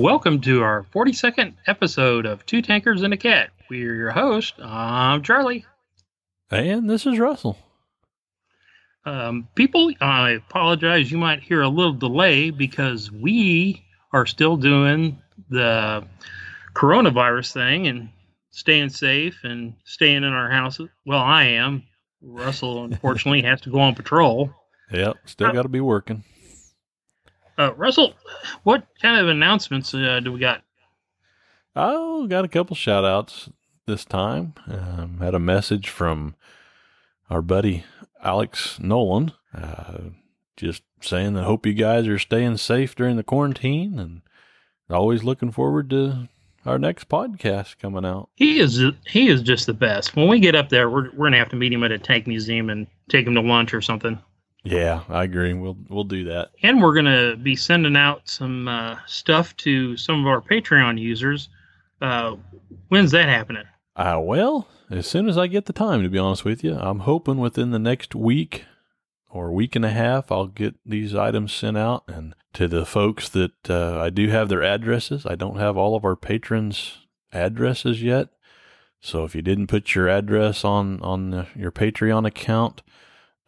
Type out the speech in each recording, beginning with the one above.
Welcome to our 42nd episode of Two Tankers and a Cat. We're your host. I'm Charley. And this is Russell. Um, people, I apologize. You might hear a little delay because we are still doing the coronavirus thing and staying safe and staying in our houses. Well, I am. Russell, unfortunately, has to go on patrol. Yep, still got to be working. Uh, Russell, what kind of announcements uh, do we got? Oh, got a couple shout outs this time. Um, had a message from our buddy Alex Nolan, uh, just saying that hope you guys are staying safe during the quarantine and always looking forward to our next podcast coming out. He is he is just the best. When we get up there, we're we're gonna have to meet him at a tank museum and take him to lunch or something. Yeah, I agree. We'll we'll do that. And we're gonna be sending out some uh, stuff to some of our Patreon users. Uh, when's that happening? Uh, well, as soon as I get the time, to be honest with you, I'm hoping within the next week or week and a half, I'll get these items sent out and to the folks that uh, I do have their addresses. I don't have all of our patrons' addresses yet. So if you didn't put your address on on the, your Patreon account,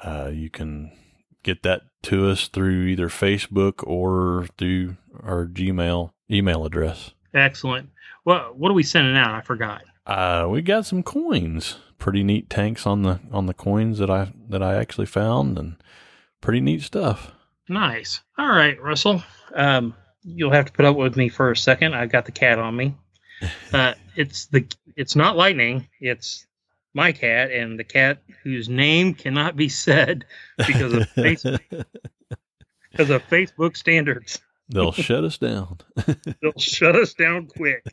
uh, you can get that to us through either Facebook or through our Gmail email address. Excellent. Well, what are we sending out? I forgot. Uh, we got some coins. Pretty neat tanks on the on the coins that I that I actually found, and pretty neat stuff. Nice. All right, Russell. Um, you'll have to put up with me for a second. I've got the cat on me. Uh, it's the it's not lightning. It's my cat and the cat whose name cannot be said because of Facebook, because of Facebook standards. They'll shut us down. They'll shut us down quick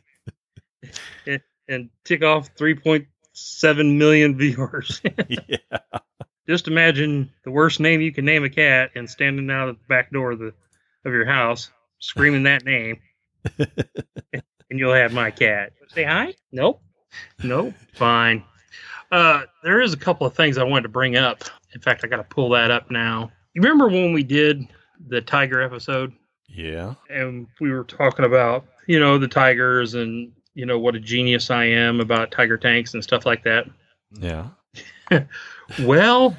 and, and tick off 3.7 million viewers. yeah. Just imagine the worst name you can name a cat and standing out at the back door of the of your house screaming that name, and you'll have my cat. Say hi? Nope. Nope. Fine. Uh, there is a couple of things I wanted to bring up. In fact, I got to pull that up now. You remember when we did the tiger episode? Yeah. And we were talking about, you know, the tigers and, you know, what a genius I am about tiger tanks and stuff like that. Yeah. well,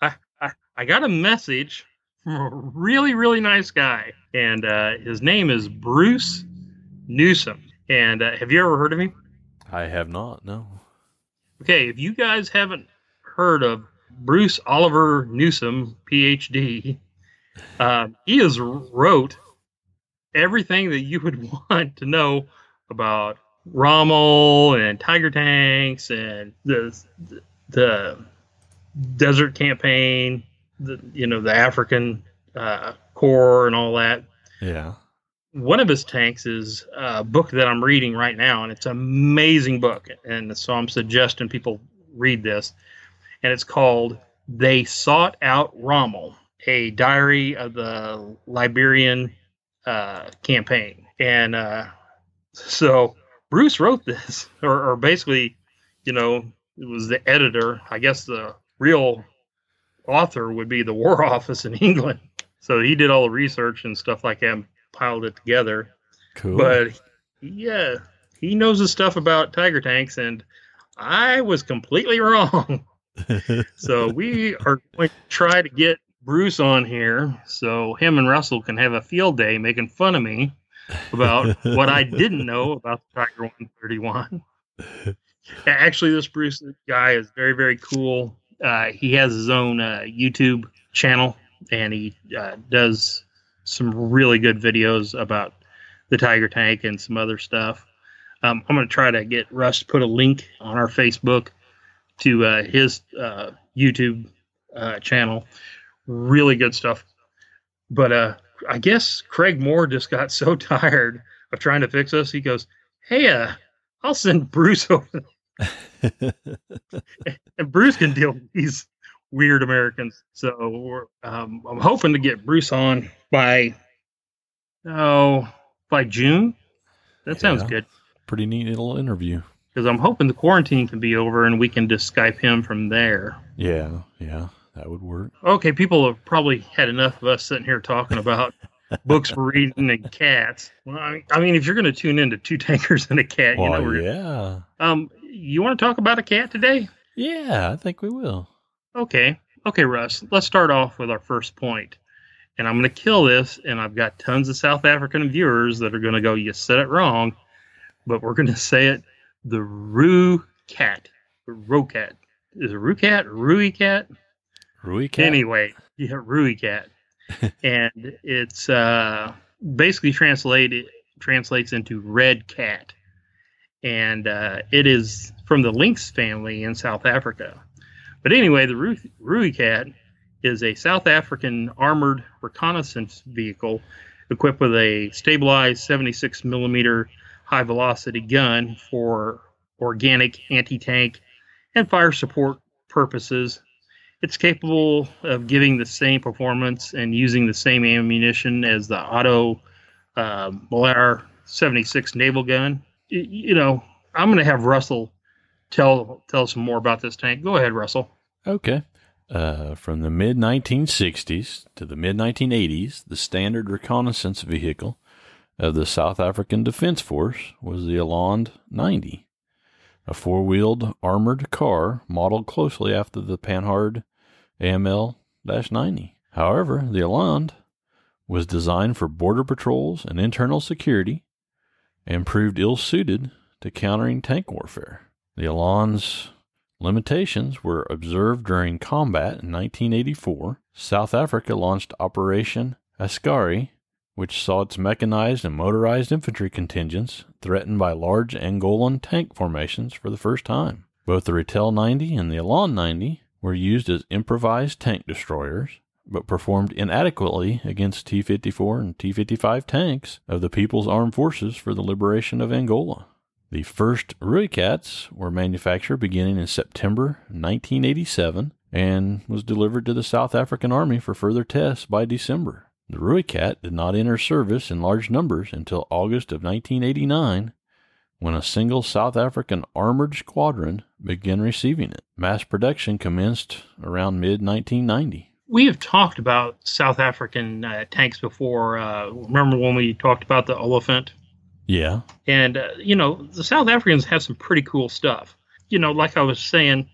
I, I, I got a message from a really, really nice guy. And uh, his name is Bruce Newsome. And uh, have you ever heard of him? I have not. No. Okay, if you guys haven't heard of Bruce Oliver Newsome, PhD, uh, he has wrote everything that you would want to know about Rommel and Tiger tanks and the the desert campaign, the you know the African uh, Corps and all that. Yeah. One of his tanks is a book that I'm reading right now, and it's an amazing book. And so I'm suggesting people read this. And it's called They Sought Out Rommel, a diary of the Libyan uh, campaign. And uh, so Bruce wrote this, or, or basically, you know, it was the editor. I guess the real author would be the War Office in England. So he did all the research and stuff like that, piled it together. Cool. But yeah, he knows his stuff about tiger tanks, and I was completely wrong. so we are going to try to get Bruce on here so him and Russell can have a field day making fun of me about what I didn't know about the Tiger 131. Actually, this Bruce guy is very, very cool. Uh, he has his own uh, YouTube channel and he uh, does some really good videos about the Tiger Tank and some other stuff. Um, I'm going to try to get Russ to put a link on our Facebook to uh, his uh, YouTube uh, channel. Really good stuff. But uh, I guess Craig Moore just got so tired of trying to fix us. He goes, "Hey, uh, I'll send Bruce over." and Bruce can deal with these weird Americans. So um, I'm hoping to get Bruce on by oh by June. That sounds Yeah. good Pretty neat little interview. because I'm hoping the quarantine can be over and we can just Skype him from there. Yeah. Yeah. That would work. Okay, people have probably had enough of us sitting here talking about books for reading and cats. Well, I mean, I mean, if you're going to tune into two tankers and a cat, you know, yeah. um, you want to talk about a cat today? Yeah, I think we will. Okay. Okay, Russ, let's start off with our first point. And I'm going to kill this, and I've got tons of South African viewers that are going to go, You said it wrong, but we're going to say it the Roo cat. The Ro cat. Is it Roo cat? Rui cat? Rui cat. Anyway, yeah, Rui cat. and it's uh, basically translated translates into red cat. And uh, it is from the lynx family in South Africa. But anyway, the Ru- Rui cat is a South African armored reconnaissance vehicle equipped with a stabilized 76 millimeter high velocity gun for organic anti tank and fire support purposes. It's capable of giving the same performance and using the same ammunition as the Oto uh, Melara 76 naval gun. You know, I'm going to have Russell tell tell some more about this tank. Go ahead, Russell. Okay. Uh, from the mid 1960s to the mid 1980s, the standard reconnaissance vehicle of the South African Defense Force was the Eland 90, a four wheeled armored car modeled closely after the Panhard AML 90. However, the Eland was designed for border patrols and internal security and proved ill suited to countering tank warfare. The Eland's limitations were observed during combat in 1984. South Africa launched Operation Askari, which saw its mechanized and motorized infantry contingents threatened by large Angolan tank formations for the first time. Both the Ratel 90 and the Eland 90 were used as improvised tank destroyers, but performed inadequately against T 54 and T 55 tanks of the People's Armed Forces for the Liberation of Angola. The first Rooikats were manufactured beginning in September 1987 and was delivered to the South African Army for further tests by December. The Rooikat did not enter service in large numbers until August of 1989 when a single South African armored squadron began receiving it. Mass production commenced around mid 1990. We have talked about South African uh, tanks before. Uh, remember when we talked about the elephant? Yeah, And, uh, you know, the South Africans have some pretty cool stuff. You know, like I was saying,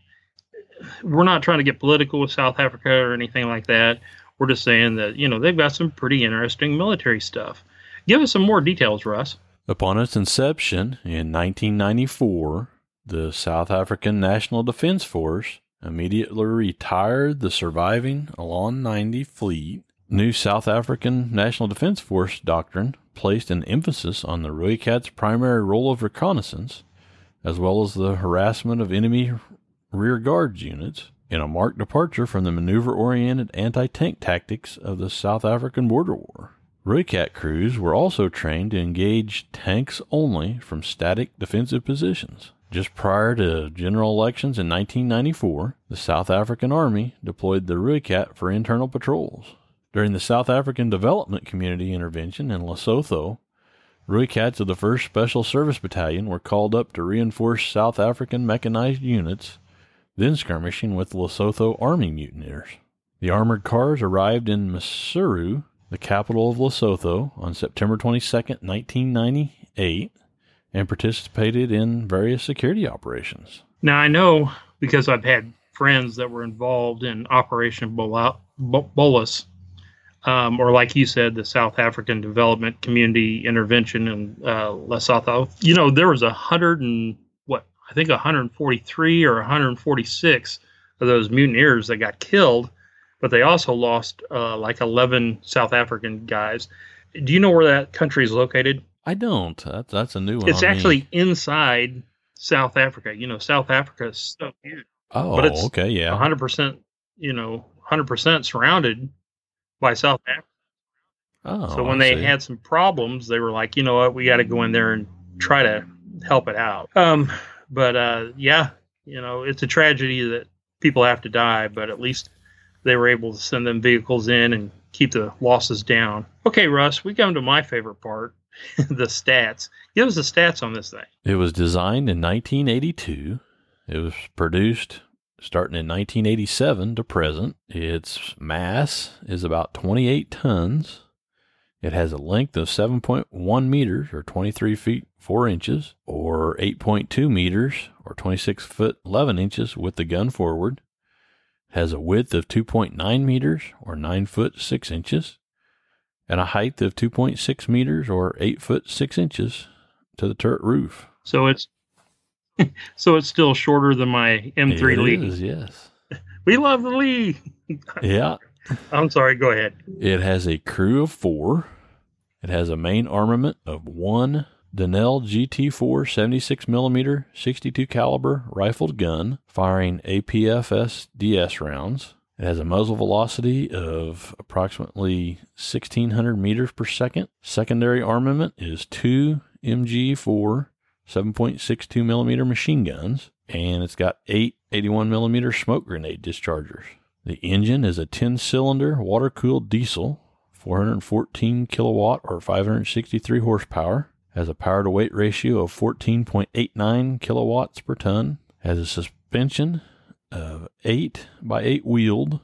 we're not trying to get political with South Africa or anything like that. We're just saying that, you know, they've got some pretty interesting military stuff. Give us some more details, Russ. Upon its inception in 1994, the South African National Defense Force immediately retired the surviving Alon 90 fleet. New South African National Defense Force doctrine placed an emphasis on the Rooikat's primary role of reconnaissance, as well as the harassment of enemy rear guards units, in a marked departure from the maneuver oriented anti tank tactics of the South African border war. Rooikat crews were also trained to engage tanks only from static defensive positions. Just prior to general elections in 1994, the South African Army deployed the Rooikat for internal patrols. During the South African Development Community intervention in Lesotho, Rooikats of the 1st Special Service Battalion were called up to reinforce South African mechanized units, then skirmishing with Lesotho Army mutineers. The armored cars arrived in Maseru, the capital of Lesotho, on September 22, 1998, and participated in various security operations. Now, I know because I've had friends that were involved in Operation Bola- Bo- Boleas, um, or like you said, the South African Development Community Intervention in uh, Lesotho. You know, there was a hundred and what I think 143 or 146 of those mutineers that got killed, but they also lost uh, like 11 South African guys. Do you know where that country is located? I don't. That, that's a new one. It's on me. actually inside South Africa. You know, South Africa is so huge. Oh, but it's okay, yeah. hundred percent, you know, hundred percent surrounded by South Africa. Oh, so when they had some problems, they were like, you know what, we got to go in there and try to help it out. Um, but uh, yeah, you know, it's a tragedy that people have to die, but at least they were able to send them vehicles in and keep the losses down. Okay, Russ, we come to my favorite part, the stats. Give us the stats on this thing. It was designed in 1982. It was produced starting in 1987 to present. Its mass is about 28 tons. It has a length of 7.1 meters or 23 feet 4 inches or 8.2 meters or 26 foot 11 inches with the gun forward. It has a width of 2.9 meters or 9 foot 6 inches and a height of 2.6 meters or 8 foot 6 inches to the turret roof. So it's so it's still shorter than my M3 It Lee. is, yes. We love the Lee. Yeah. I'm sorry. Go ahead. It has a crew of four. It has a main armament of one Denel GT4 76 millimeter 62 caliber rifled gun firing APFS DS rounds. It has a muzzle velocity of approximately 1600 meters per second. Secondary armament is two MG4 7.62 millimeter machine guns, and it's got eight 81 millimeter smoke grenade dischargers. The engine is a 10 cylinder water cooled diesel, 414 kilowatt or 563 horsepower, has a power to weight ratio of 14.89 kilowatts per ton, has a suspension of 8 by 8 wheeled,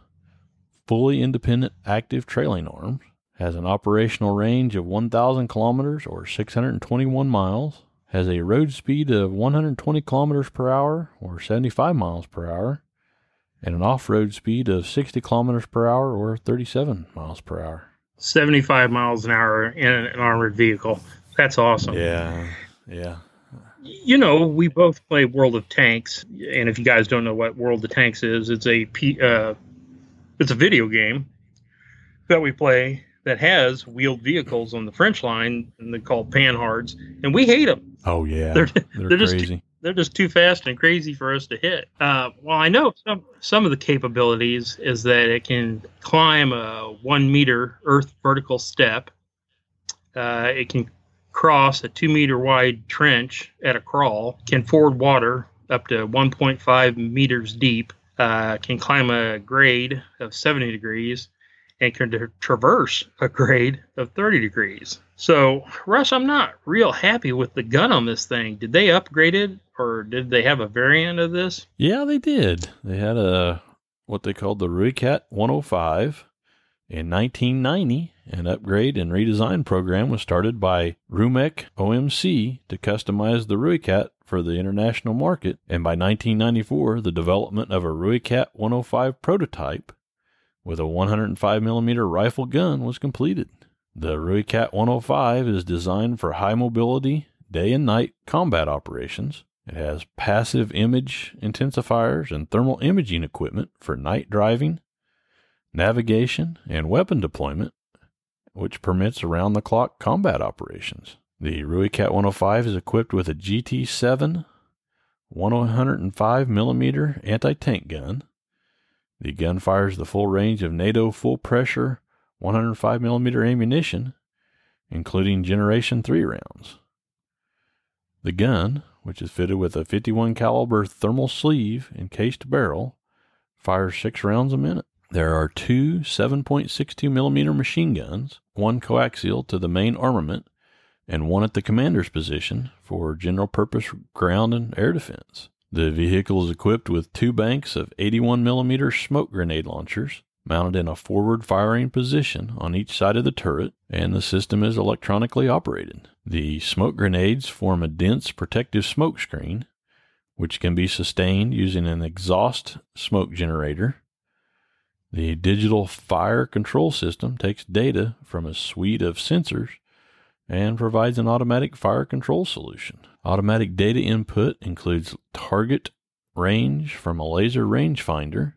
fully independent active trailing arms, has an operational range of 1,000 kilometers or 621 miles, has a road speed of 120 kilometers per hour or 75 miles per hour, and an off road speed of 60 kilometers per hour or 37 miles per hour. 75 miles an hour in an armored vehicle. That's awesome. Yeah, yeah. You know, we both play World of Tanks, and if you guys don't know what World of Tanks is, it's a P, uh, it's a video game that we play that has wheeled vehicles on the French line, and they're called panhards, and we hate them. Oh yeah, They're- they're, they're just- crazy. They're just too fast and crazy for us to hit. Uh, well, I know some some of the capabilities is that it can climb a one meter Earth vertical step. Uh, it can cross a two meter wide trench at a crawl. Can ford water up to 1.5 meters deep. Uh, can climb a grade of 70 degrees and can tra- traverse a grade of 30 degrees. So, Russ, I'm not real happy with the gun on this thing. Did they upgrade it or did they have a variant of this? Yeah, they did. They had a what they called the Rooikat 105 in 1990. An upgrade and redesign program was started by Reumech OMC to customize the Rooikat for the international market, and by 1994, the development of a Rooikat 105 prototype with a 105mm rifle gun was completed. The Rooikat 105 is designed for high mobility, day and night combat operations. It has passive image intensifiers and thermal imaging equipment for night driving, navigation, and weapon deployment, which permits around the clock combat operations. The Rooikat 105 is equipped with a GT7 105mm anti tank gun. The gun fires the full range of NATO full pressure 105 millimeter ammunition, including Generation 3 rounds. The gun, which is fitted with a 51 caliber thermal sleeve encased barrel, fires 6 rounds a minute. There are two 7.62 millimeter machine guns, one coaxial to the main armament and one at the commander's position for general purpose ground and air defense. The vehicle is equipped with two banks of 81 millimeter smoke grenade launchers mounted in a forward firing position on each side of the turret, and the system is electronically operated. The smoke grenades form a dense protective smoke screen, which can be sustained using an exhaust smoke generator. The digital fire control system takes data from a suite of sensors and provides an automatic fire control solution. Automatic data input includes target range from a laser rangefinder,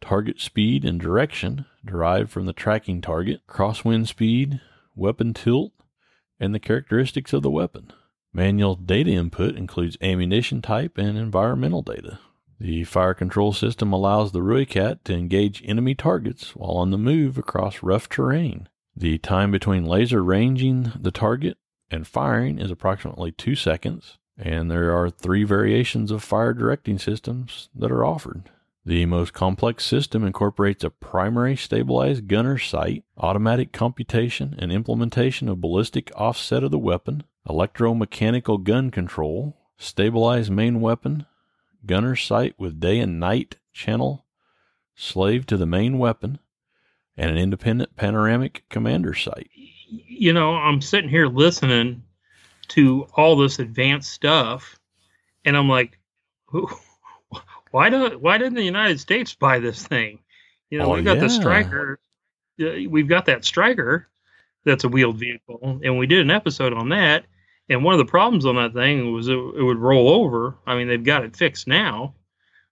target speed and direction derived from the tracking target, crosswind speed, weapon tilt, and the characteristics of the weapon. Manual data input includes ammunition type and environmental data. The fire control system allows the Rooikat to engage enemy targets while on the move across rough terrain. The time between laser ranging the target and firing is approximately two seconds, and there are three variations of fire directing systems that are offered. The most complex system incorporates a primary stabilized gunner sight, automatic computation and implementation of ballistic offset of the weapon, electromechanical gun control, stabilized main weapon, gunner sight with day and night channel, slave to the main weapon, and an independent panoramic commander sight. you know, I'm sitting here listening to all this advanced stuff, and I'm like, why do why didn't the United States buy this thing? You know, Oh, we got yeah. the Stryker, uh, we've got that Stryker that's a wheeled vehicle, and we did an episode on that. And one of the problems on that thing was it, it would roll over. I mean, they've got it fixed now,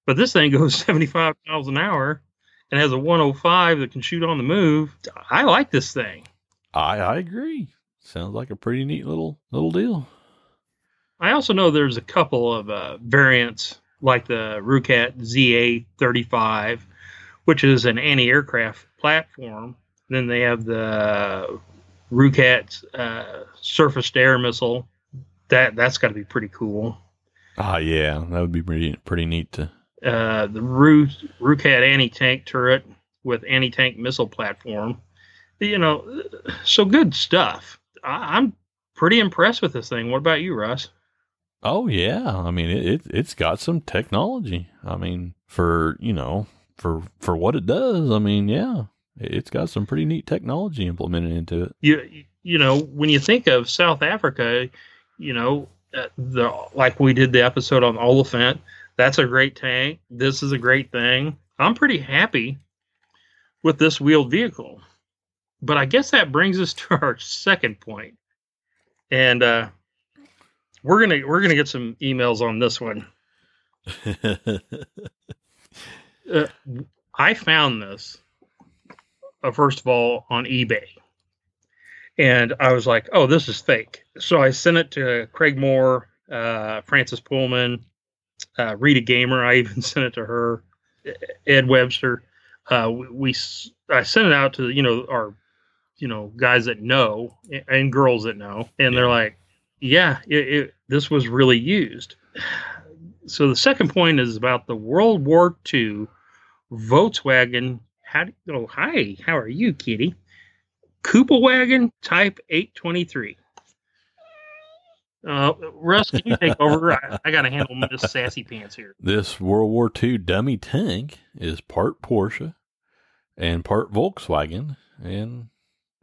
but this thing goes 75 miles an hour and has a 105 that can shoot on the move. I like this thing. I I agree. Sounds like a pretty neat little little deal. I also know there's a couple of uh, variants like the Rucat ZA35, which is an anti-aircraft platform. Then they have the Rucat uh, surface-to-air missile. That that's got to be pretty cool. Ah, yeah, that would be pretty pretty neat to. Uh, the Ru- had anti-tank turret with anti-tank missile platform. You know, so good stuff. I- I'm pretty impressed with this thing. What about you, Russ? Oh yeah, I mean it, it it's got some technology. I mean for you know for for what it does. I mean yeah, it- it's got some pretty neat technology implemented into it. you you know when you think of South Africa, you know uh, the like we did the episode on Olifant. That's a great tank. This is a great thing. I'm pretty happy with this wheeled vehicle, but I guess that brings us to our second point, and uh, we're gonna we're gonna get some emails on this one. Uh, I found this uh, first of all on eBay, and I was like, "Oh, this is fake." So I sent it to Craig Moore, uh, Francis Pullman, uh, Rita Gamer. I even sent it to her, Ed Webster. Uh, we, we I sent it out to you know our you know guys that know and girls that know, and they're like, "Yeah, it, it, this was really used." So the second point is about the World War II Volkswagen. How do oh hi, how are you, Kitty? Kubelwagen Type 823. Uh, Russ, can you take over? I, I got to handle Miss Sassy Pants here. this World War II dummy tank is part Porsche and part Volkswagen and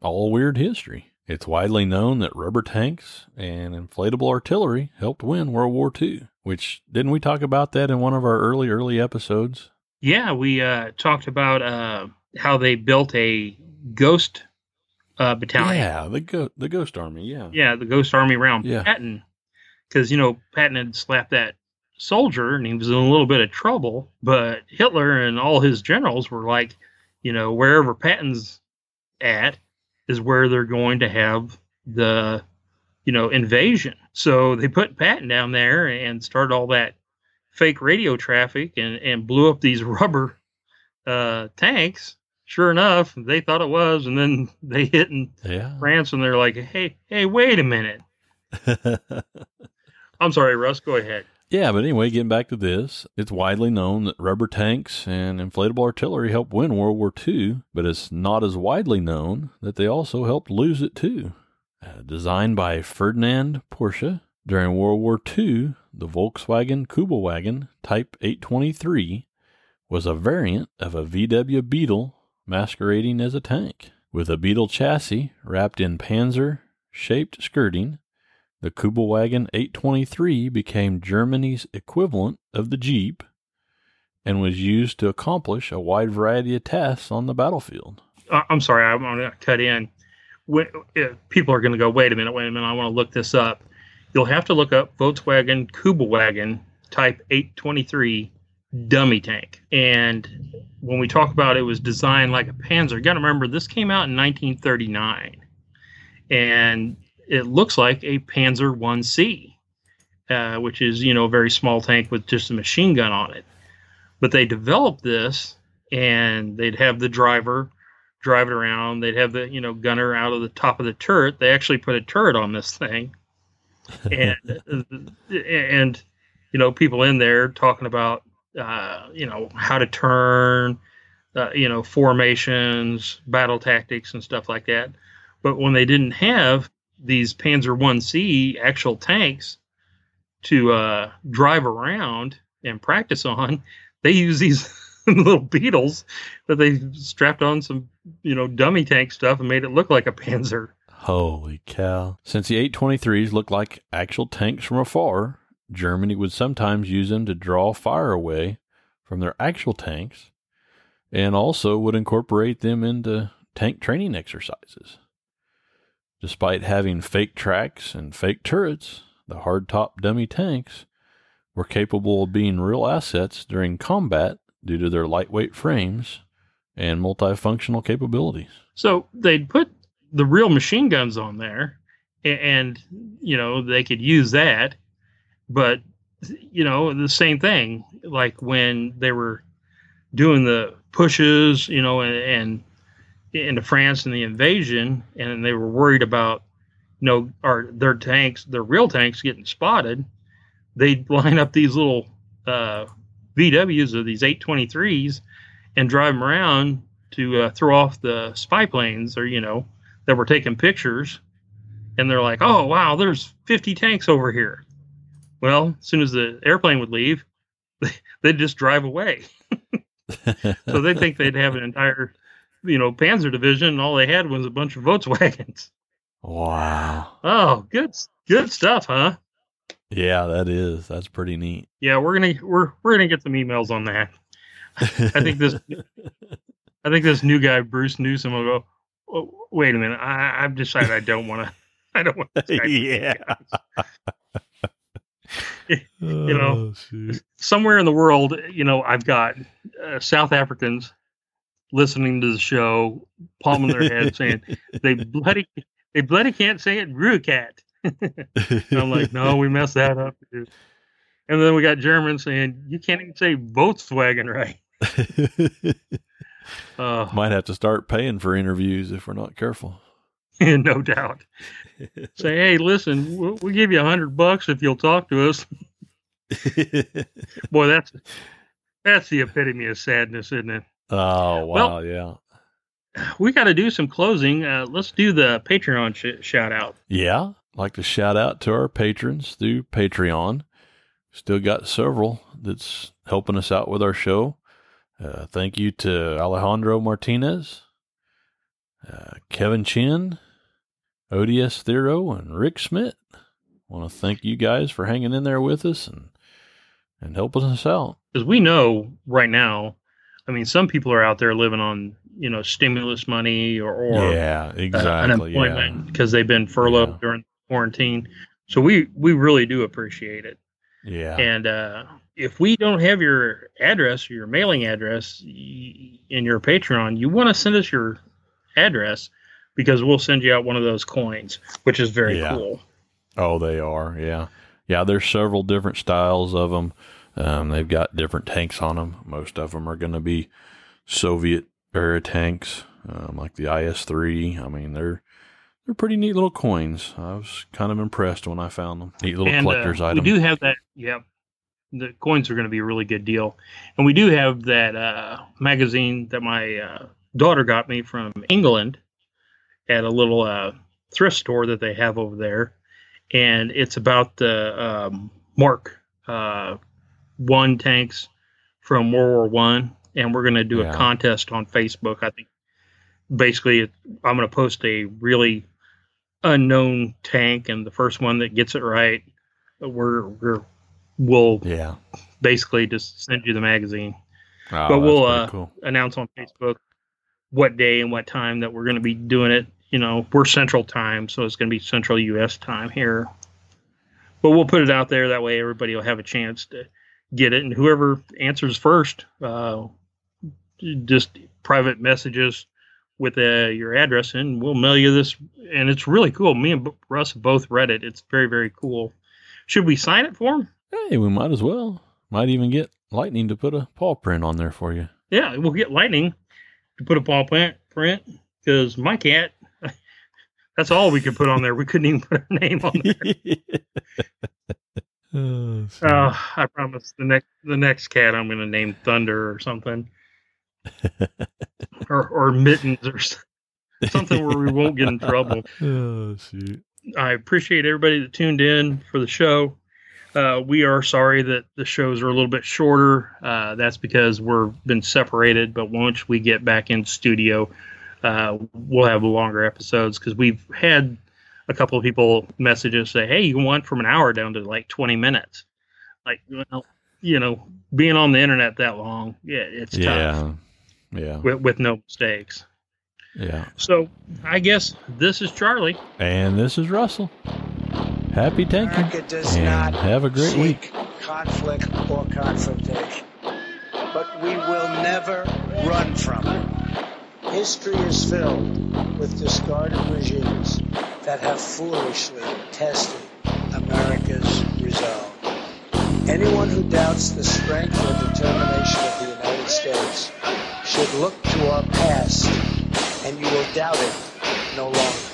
all weird history. It's widely known that rubber tanks and inflatable artillery helped win World War II, which didn't we talk about that in one of our early, early episodes? Yeah, we uh, talked about uh, how they built a ghost uh, battalion. Yeah, the go- the Ghost Army. Yeah, Yeah, the Ghost Army around Yeah. Patton, because you know Patton had slapped that soldier and he was in a little bit of trouble. But Hitler and all his generals were like, you know, wherever Patton's at is where they're going to have the, you know, invasion. So they put Patton down there and started all that fake radio traffic and and blew up these rubber uh, tanks. Sure enough, they thought it was, and then they hit in yeah. France and they're like, "Hey, hey, wait a minute." I'm sorry, Russ. Go ahead. yeah, but anyway, getting back to this, it's widely known that rubber tanks and inflatable artillery helped win World War II, but it's not as widely known that they also helped lose it too. Uh, designed by Ferdinand Porsche during World War II, the Volkswagen Kubelwagen Type 823 was a variant of a VW Beetle masquerading as a tank. With a Beetle chassis wrapped in panzer shaped skirting, the Kubelwagen 823 became Germany's equivalent of the Jeep and was used to accomplish a wide variety of tasks on the battlefield. Uh, I'm sorry. I'm going to cut in. When, uh, people are going to go, "Wait a minute, wait a minute. I want to look this up." You'll have to look up Volkswagen Kubelwagen Type 823 dummy tank. And when we talk about it was designed like a Panzer, you got to remember this came out in 1939, and it looks like a Panzer 1C, uh, which is you know a very small tank with just a machine gun on it. But they developed this, and they'd have the driver drive it around. They'd have the you know gunner out of the top of the turret. They actually put a turret on this thing, and and you know people in there talking about uh, you know how to turn, uh, you know formations, battle tactics, and stuff like that. But when they didn't have these Panzer One C actual tanks to uh, drive around and practice on, they use these little beetles that they strapped on some you know dummy tank stuff and made it look like a Panzer. Holy cow. Since the 823s look like actual tanks from afar, Germany would sometimes use them to draw fire away from their actual tanks and also would incorporate them into tank training exercises. Despite having fake tracks and fake turrets, the hardtop dummy tanks were capable of being real assets during combat due to their lightweight frames and multifunctional capabilities. So they'd put the real machine guns on there, and you know they could use that. But you know the same thing, like when they were doing the pushes, you know, and, and into France and the invasion, and they were worried about, you know, our their tanks, their real tanks getting spotted. They'd line up these little uh, VWs or these 823s and drive them around to uh, throw off the spy planes or you know that were taking pictures and they're like oh wow there's 50 tanks over here well as soon as the airplane would leave they'd just drive away so they think they'd have an entire you know panzer division and all they had was a bunch of volkswagens wow oh good good stuff huh yeah that is that's pretty neat yeah we're gonna we're we're gonna get some emails on that I think this I think this new guy, Bruce Newsome, will go. Oh, wait a minute. I, I've decided I don't want to. I don't want. yeah. You know, oh, somewhere in the world, you know, I've got uh, South Africans listening to the show, palming their head, saying they bloody, they bloody can't say it, Rucat. I'm like, no, we messed that up. Dude. And then we got Germans saying you can't even say Volkswagen right. Uh, Might have to start paying for interviews if we're not careful. no doubt. Say, hey, listen, we'll, we'll give you a hundred bucks if you'll talk to us. Boy, that's that's the epitome of sadness, isn't it? Oh wow, well, yeah. We got to do some closing. Uh, let's do the Patreon sh- shout out. Yeah, like to shout out to our patrons through Patreon. Still got several that's helping us out with our show. Uh, thank you to Alejandro Martinez, uh, Kevin Chin, ODS Thero, and Rick Smith. Want to thank you guys for hanging in there with us and and help us out. Because we know right now, I mean, some people are out there living on you know stimulus money or, or yeah, exactly, uh, unemployment because yeah. they've been furloughed yeah. during quarantine. So we we really do appreciate it. Yeah, and uh, if we don't have your address or your mailing address in your Patreon, you want to send us your address because we'll send you out one of those coins, which is very yeah. cool. Oh, they are. Yeah. Yeah. There's several different styles of them. Um, they've got different tanks on them. Most of them are going to be Soviet era tanks, um, like the IS-3. I mean, they're they're pretty neat little coins. I was kind of impressed when I found them. Neat little and, collector's uh, item. We do have that. Yeah, the coins are going to be a really good deal. And we do have that uh, magazine that my uh, daughter got me from England at a little uh, thrift store that they have over there, and it's about the um, Mark uh, One tanks from World War One, and we're going to do yeah. a contest on Facebook. I think basically I'm going to post a really unknown tank, and the first one that gets it right, we're we're we'll yeah basically just send you the magazine. Oh, but we'll uh, cool. announce on Facebook what day and what time that we're going to be doing it. You know, we're Central Time, so it's going to be Central U.S. time here. But we'll put it out there that way everybody will have a chance to get it, and whoever answers first, uh, just private messages with uh, your address, and we'll mail you this. And it's really cool. Me and Russ both read it. It's very very cool. Should we sign it for him? Hey, we might as well. Might even get Lightning to put a paw print on there for you. Yeah, we'll get Lightning to put a paw print print because my cat. That's all we could put on there. We couldn't even put her name on there. oh, uh, I promise the next the next cat I'm going to name Thunder or something, or or Mittens or something where we won't get in trouble. Oh shoot! I appreciate everybody that tuned in for the show. Uh, we are sorry that the shows are a little bit shorter. Uh, that's because we're been separated. But once we get back in studio, uh, we'll have longer episodes because we've had a couple of people message us say, "Hey, you went from an hour down to like 20 minutes." Like, well, you know, being on the internet that long, yeah, it's Yeah. tough Yeah. with, with no mistakes. Yeah. So, I guess this is Charley. And this is Russell. Happy tanking. America does And not have a great week. conflict or confrontation. But we will never run from it. History is filled with discarded regimes that have foolishly tested America's resolve. Anyone who doubts the strength or determination of the United States should look to our past, and you will doubt it no longer.